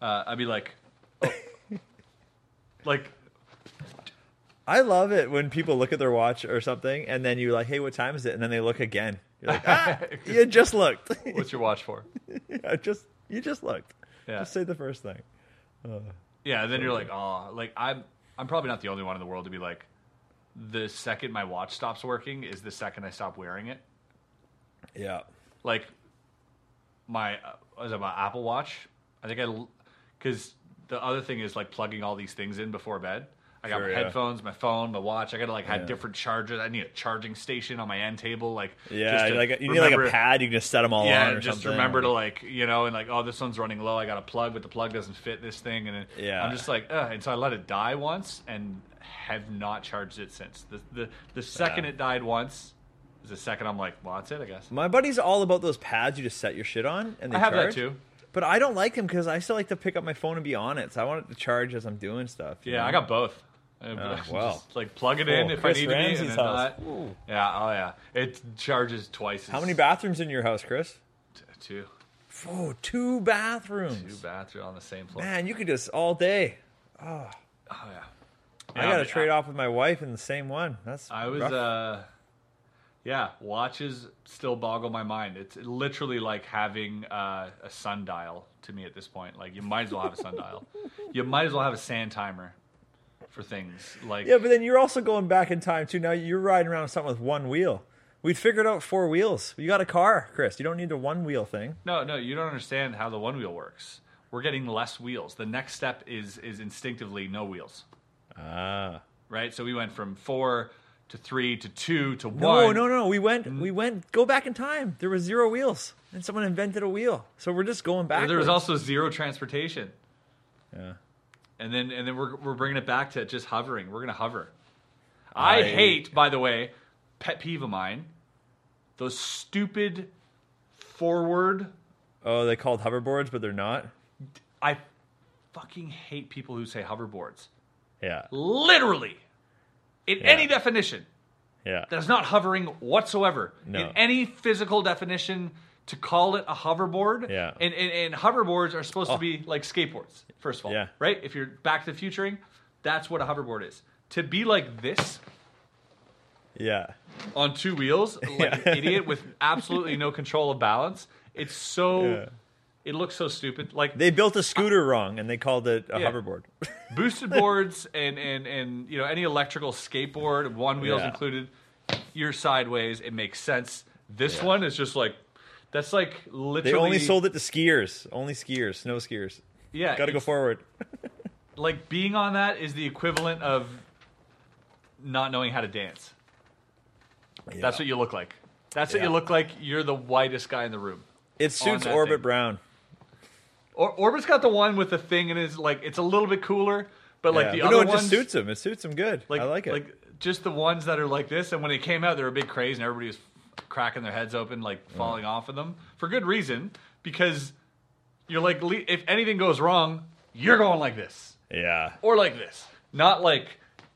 Uh, I'd be like, oh. <laughs> like I love it when people look at their watch or something, and then you're like, "Hey, what time is it?" And then they look again. You're like, "Ah, <laughs> you just looked. <laughs> what's your watch for? Yeah, just you just looked. Yeah. Just say the first thing. Yeah, and then you're like, oh, like I'm I'm probably not the only one in the world to be like, the second my watch stops working is the second I stop wearing it. Yeah. like my uh, was it my Apple Watch? I think I because the other thing is like plugging all these things in before bed. I got Sure, my yeah. headphones, my phone, my watch. I got to like have Yeah. different chargers. I need a charging station on my end table. Like Yeah, just like you need like a pad. You can just set them all Yeah, on just something. remember to like you know, and like oh, this one's running low. I got a plug, but the plug doesn't fit this thing, and Yeah. I'm just like, Ugh. and so I let it die once, and have not charged it since. The the the second Yeah. it died once the second I'm like, well, that's it, I guess. My buddy's all about those pads you just set your shit on, and they I have that too. But I don't like them because I still like to pick up my phone and be on it. So I want it to charge as I'm doing stuff. Yeah, know? I got both. Uh, <laughs> Oh, wow. Just, like plug it in Oh, if Chris I need to be, Ramsay's and house. not. Yeah, oh yeah, it charges twice. As, How many bathrooms in your house, Chris? Two, Oh, two bathrooms. two bathrooms on the same floor. Man, you could just all day. Oh oh yeah. I got to trade off with my wife in the same one. That's I was, rough. uh, yeah, watches still boggle my mind. It's literally like having uh, a sundial to me at this point. Like you might as well have a sundial. <laughs> you might as well have a sand timer for things. Like yeah, but then you're also going back in time too. Now you're riding around with something with one wheel. We'd figured out four wheels. You got a car, Chris. You don't need a one wheel thing. No, no, you don't understand how the one wheel works. We're getting less wheels. The next step is is instinctively no wheels. Ah. Right? So we went from four to three to two to one. No, no, no. We went. Mm. We went. Go back in time. There was zero wheels, and someone invented a wheel. So we're just going back. There was also zero transportation. Yeah. And then and then we're we're bringing it back to just hovering. We're gonna hover. I, I- hate, by the way, pet peeve of mine, those stupid forward. Oh, they called hoverboards, but they're not. I fucking hate people who say hoverboards. Yeah. Literally, in any definition, Yeah. that's not hovering whatsoever. No. In any physical definition, to call it a hoverboard. Yeah. And, and, and hoverboards are supposed Oh. to be like skateboards, first of all. Yeah. Right? If you're back to the futuring, that's what a hoverboard is. To be like this Yeah. on two wheels, like <laughs> an idiot with absolutely no control of balance, it's so. Yeah. It looks so stupid. Like They built a scooter wrong, and they called it a Yeah. hoverboard. <laughs> boosted boards and, and, and you know any electrical skateboard, one wheels Yeah. included, you're sideways. It makes sense. This one is just like that's like literally. they only sold it to skiers. Only skiers, snow skiers. Yeah, Got to go it's- forward. <laughs> Like being on that is the equivalent of not knowing how to dance. That's what you look like. That's what Yeah. you look like. You're the whitest guy in the room. It suits that Orbit thing. Brown. Or, Orbit's got the one with the thing and is like it's a little bit cooler, but like the But other no, it ones just suits him. It suits him good. Like I like it. Like just the ones that are like this, and when it came out, they were a big craze, and everybody was cracking their heads open, like mm. falling off of them for good reason, because you're like, le- if anything goes wrong, you're going like this yeah. or like this, not like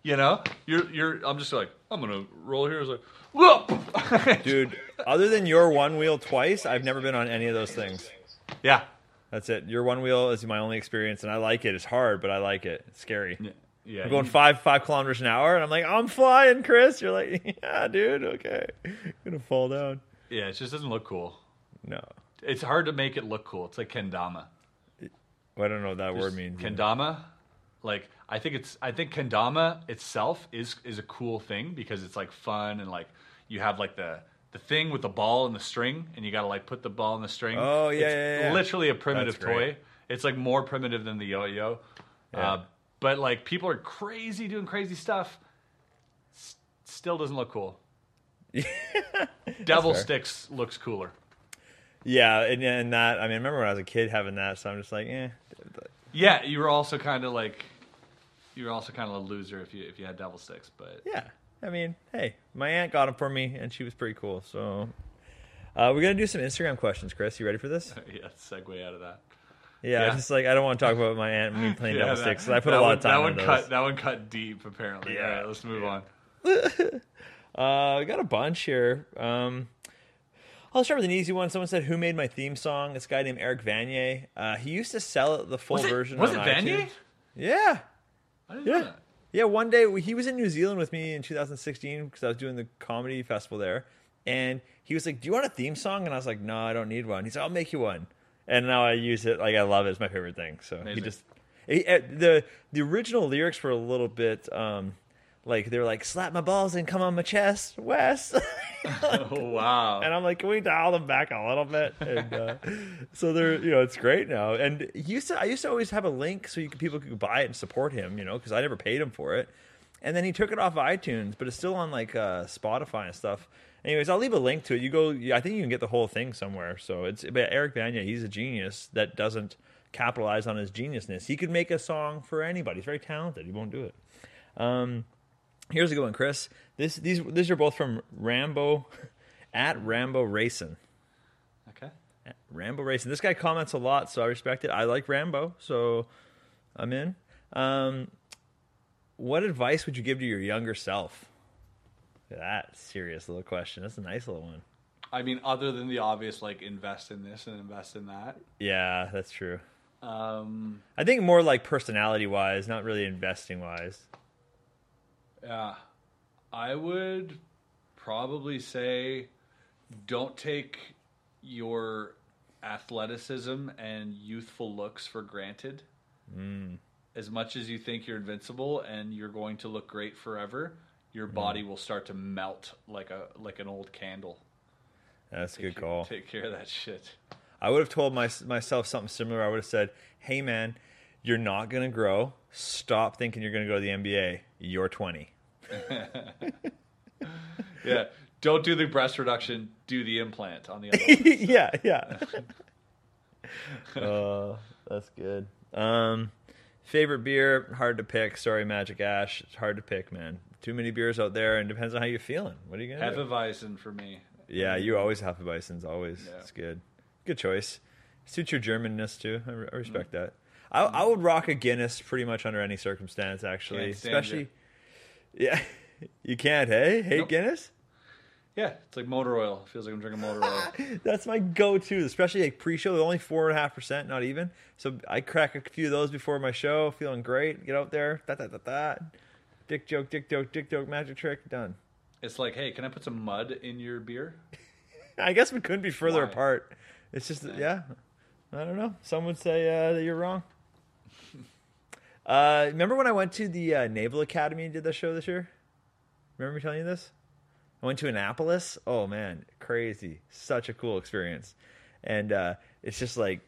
you know, you're you're. I'm just like, I'm gonna roll here. It's like, whoop, <laughs> Dude, other than your one wheel twice, I've never been on any of those things. yeah. That's it. Your one wheel is my only experience, and I like it. It's hard, but I like it. It's scary. Yeah, I'm going you- five five kilometers an hour, and I'm like, I'm flying, Chris. You're like, <laughs> yeah, dude, okay. gonna fall down. yeah, it just doesn't look cool. No, It's hard to make it look cool. It's like kendama. well, I don't know what that word means. Kendama, like I think it's I think kendama itself is is a cool thing because it's like fun and like you have like the the thing with the ball and the string and you got to like put the ball in the string. Oh, yeah, it's yeah, yeah. literally a primitive That's great. toy. It's like more primitive than the yo-yo. Yeah. Uh, but like people are crazy doing crazy stuff. S- still doesn't look cool. <laughs> Devil sticks looks cooler. Yeah, and, and that. I mean, I remember when I was a kid having that, so I'm just like, eh. Yeah, you were also kind of like you were also kind of a loser if you if you had devil sticks, but Yeah. I mean, hey, my aunt got them for me, and she was pretty cool. So, uh, we're gonna do some Instagram questions, Chris. You ready for this? <laughs> yeah, segue out of that. Yeah, Yeah. just like I don't want to talk about my aunt and me playing <laughs> Yeah, double that- sticks. I put a lot of time That one those. cut. That one cut deep. Apparently. Yeah, All right, let's move on. <laughs> Uh, we got a bunch here. Um, I'll start with an easy one. Someone said, "Who made my theme song?" This guy named Eric Vanier. Uh, he used to sell the full Was it, version. was on it Vanier? iTunes. Yeah, I didn't know yeah, that. Yeah. One day he was in New Zealand with me in 2016 because I was doing the comedy festival there, and he was like, "Do you want a theme song?" And I was like, "No, I don't need one." He's like, "I'll make you one," and now I use it. Like I love it. It's my favorite thing. So he just he, uh, the the original lyrics were a little bit. Um, like they're like slap my balls and come on my chest, Wes. <laughs> <laughs> Oh wow. and I'm like, can we dial them back a little bit? And uh, so they're, you know, it's great now. And used to, I used to always have a link so you could, people could buy it and support him, you know, because I never paid him for it. And then he took it off iTunes, but it's still on like uh, Spotify and stuff. Anyways, I'll leave a link to it. You go, I think you can get the whole thing somewhere. So it's, but Eric Banya, he's a genius that doesn't capitalize on his geniusness. He could make a song for anybody. He's very talented. He won't do it. Um, Here's a good one, Chris. This these these are both from Rambo <laughs> at Rambo Racing. okay. At Rambo Racing. This guy comments a lot, so I respect it. I like Rambo, so I'm in. Um, what advice would you give to your younger self? That serious little question. That's a nice little one. I mean, other than the obvious, like invest in this and invest in that. Yeah, that's true. Um, I think more like personality wise, not really investing wise. Yeah, I would probably say, don't take your athleticism and youthful looks for granted. Mm. As much as you think you're invincible and you're going to look great forever, your mm. body will start to melt like a like an old candle. That's a good Take- call. Take care of that shit. I would have told my, myself something similar. I would have said, "Hey, man, you're not gonna grow. Stop thinking you're gonna go to the NBA. You're 20." <laughs> Yeah. Don't do the breast reduction. Do the implant on the other. <laughs> one. yeah, yeah. uh, <laughs> that's good. Um, favorite beer? Hard to pick. Sorry, Magic Ash. It's hard to pick, man. Too many beers out there, and depends on how you're feeling. What are you gonna do? Hefeweizen for me. Yeah, you always Bison's. Always, Yeah. it's good. Good choice. Suits your Germanness too. I, re- I respect Mm-hmm. that. I, I would rock a Guinness pretty much under any circumstance. Actually, especially. Yeah, <laughs> you can't. Hey, hate Nope. Guinness. Yeah, it's like motor oil. Feels like I'm drinking motor oil. <laughs> That's my go-to, especially like pre-show. They're only four and a half percent, not even. So I crack a few of those before my show, feeling great. Get out there, da da da da. Dick joke, dick joke, dick joke, magic trick, done. It's like, hey, can I put some mud in your beer? <laughs> I guess we couldn't be further Why? apart. It's just, yeah. I don't know. Some would say uh, that you're wrong. Uh, remember when I went to the uh, Naval Academy and did the show this year? Remember me telling you this? I went to Annapolis. Oh man, crazy! Such a cool experience, and uh, it's just like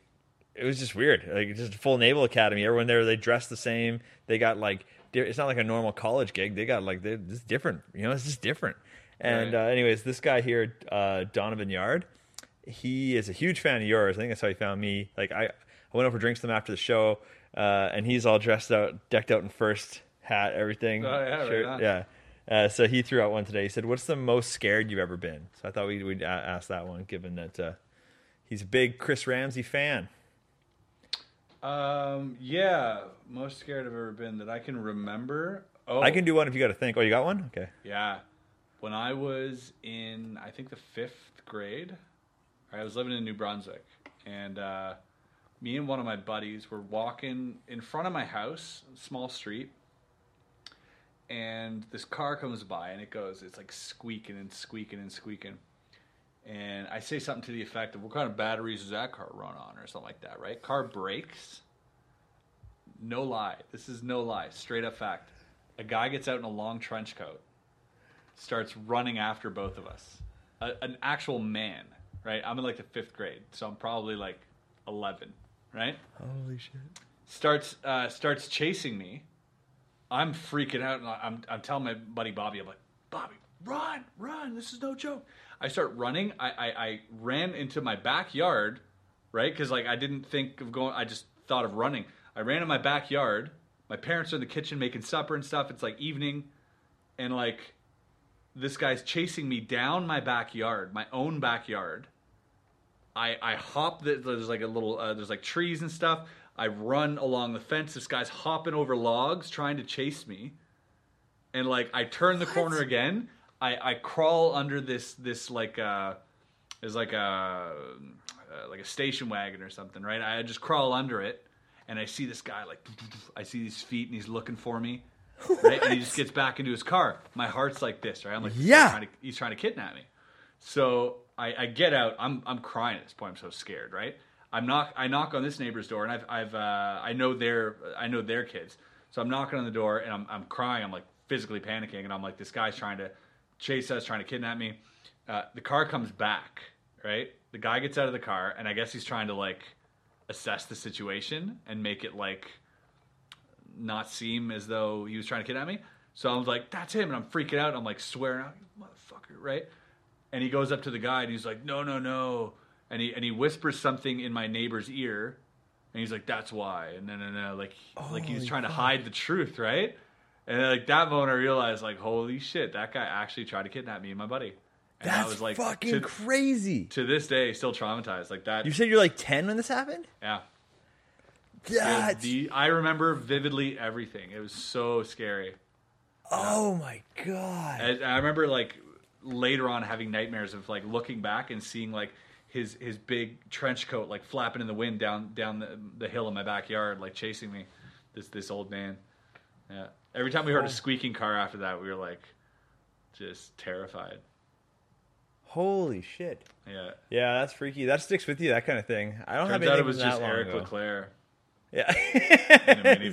it was just weird. Like just a full Naval Academy. Everyone there they dress the same. They got like it's not like a normal college gig. They got like they're just different. You know, it's just different. And Right. uh, anyways, this guy here, uh, Donovan Yard, he is a huge fan of yours. I think that's how he found me. Like I, I went over drinks with him after the show, uh, and he's all dressed out, decked out in first hat, everything. Oh, yeah, shirt. on. yeah. Uh, so he threw out one today. He said, "What's the most scared you've ever been?" So I thought we'd, we'd ask that one, given that uh, he's a big Chris Ramsay fan. Um, yeah, most scared I've ever been that I can remember. Oh, I can do one if you got to think. Oh, you got one? Okay. Yeah, when I was in, I think the fifth grade, I was living in New Brunswick, and uh, me and one of my buddies were walking in front of my house, small street, and this car comes by and it goes, it's like squeaking and squeaking and squeaking. And I say something to the effect of, "What kind of batteries does that car run on?" or something like that, right? Car brakes. No lie. This is no lie. Straight up fact. A guy gets out in a long trench coat, starts running after both of us. A, an actual man, right? I'm in like the fifth grade, so I'm probably like 11, right? Holy shit. starts uh, starts chasing me. I'm freaking out, and I'm I'm telling my buddy Bobby, I'm like, Bobby, run, run! This is no joke. I start running. I I, I ran into my backyard, right? Because like I didn't think of going. I just thought of running. I ran in my backyard. My parents are in the kitchen making supper and stuff. It's like evening, and like this guy's chasing me down my backyard, my own backyard. I I hop. The, there's like a little. Uh, there's like trees and stuff. I run along the fence. This guy's hopping over logs trying to chase me, and like I turn the corner again. I I crawl under this this like uh, is like a uh, like a station wagon or something, right? I just crawl under it, and I see this guy like I see these feet, and he's looking for me. Right, and he just gets back into his car. My heart's like this, right? I'm like, Yeah. he's trying to, he's trying to kidnap me. So I, I get out. I'm I'm crying at this point. I'm so scared, right? I'm knock I knock on this neighbor's door, and I've I've uh, I know their I know their kids. So I'm knocking on the door, and I'm I'm crying. I'm like physically panicking, and I'm like, this guy's trying to chase us, trying to kidnap me. Uh, the car comes back, right? The guy gets out of the car, and I guess he's trying to like assess the situation and make it like not seem as though he was trying to kidnap me. So I was like, that's him. And I'm freaking out. I'm like swearing out, "You motherfucker, right? And he goes up to the guy and he's like, no, no, no. And he, and he whispers something in my neighbor's ear. And he's like, that's why. And no, no, no. Like, like he was trying to hide the truth, right? And then, like that moment, I realized, like, holy shit, that guy actually tried to kidnap me and my buddy. And That's I was like, fucking to, crazy. to this day, still traumatized. Like that. You said you're like 10 when this happened? yeah. That's, The, I remember vividly everything. It was so scary. oh my God. I, I remember like later on having nightmares of like looking back and seeing like his his big trench coat like flapping in the wind down down the, the hill in my backyard, like chasing me. This this old man. Yeah. Every time we heard a squeaking car after that, we were like just terrified. Holy shit. Yeah. Yeah, that's freaky. That sticks with you, that kind of thing. I don't have Turns out it was just Eric ago. Leclerc. Yeah.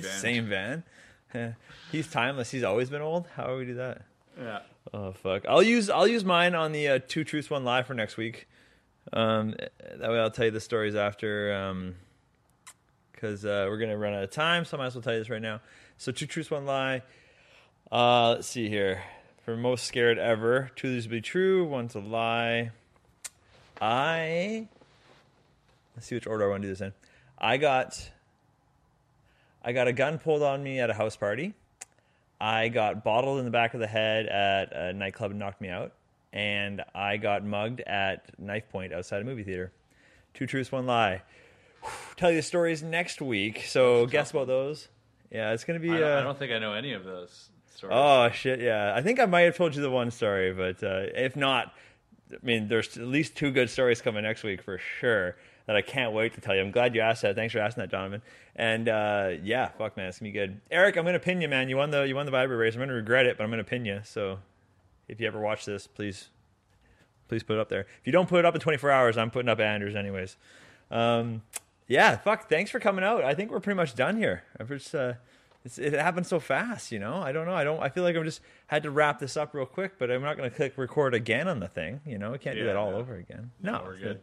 <laughs> Same van. <laughs> He's timeless. He's always been old. How do we do that? Yeah. Oh fuck! I'll use I'll use mine on the uh, two truths one lie for next week. Um, that way I'll tell you the stories after. Um, because uh, we're gonna run out of time, so I might as well tell you this right now. So two truths one lie. Uh, let's see here. For most scared ever, two of these be true, one's a lie. I let's see which order I want to do this in. I got I got a gun pulled on me at a house party. I got bottled in the back of the head at a nightclub and knocked me out. And I got mugged at knife point outside a movie theater. Two truths, one lie. Tell you the stories next week. So guess about those. Yeah, it's gonna be. I don't, uh, I don't think I know any of those stories. Oh shit! Yeah, I think I might have told you the one story, but uh, if not, I mean, there's at least two good stories coming next week for sure that I can't wait to tell you. I'm glad you asked that. Thanks for asking that, Donovan. And uh, yeah, fuck man, it's gonna be good. Eric, I'm gonna pin you, man. You won the you won the Viber race. I'm gonna regret it, but I'm gonna pin you. So if you ever watch this, please please put it up there. If you don't put it up in 24 hours, I'm putting up Anders anyways. Um, yeah, fuck. Thanks for coming out. I think we're pretty much done here. I've just, uh, it's, it happened so fast, you know. I don't know. I don't. I feel like I'm just had to wrap this up real quick, but I'm not going to click record again on the thing. You know, we can't do that all no. over again. No, we're it's good.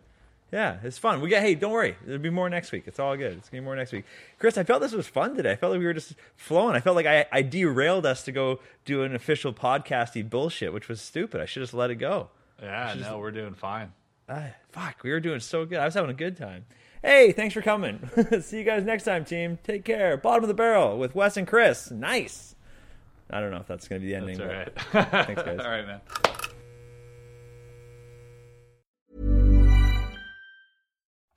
Yeah, it's fun. We got. Hey, don't worry. There'll be more next week. It's all good. It's gonna be more next week. Chris, I felt this was fun today. I felt like we were just flowing. I felt like I, I derailed us to go do an official podcasty bullshit, which was stupid. I should just let it go. Yeah, no, we're doing fine. Ah, fuck, we were doing so good. I was having a good time. Hey, thanks for coming. <laughs> See you guys next time, team. Take care. Bottom of the barrel with Wes and Chris. Nice. I don't know if that's going to be the ending. That's all right. Thanks, guys. <laughs> all right, man.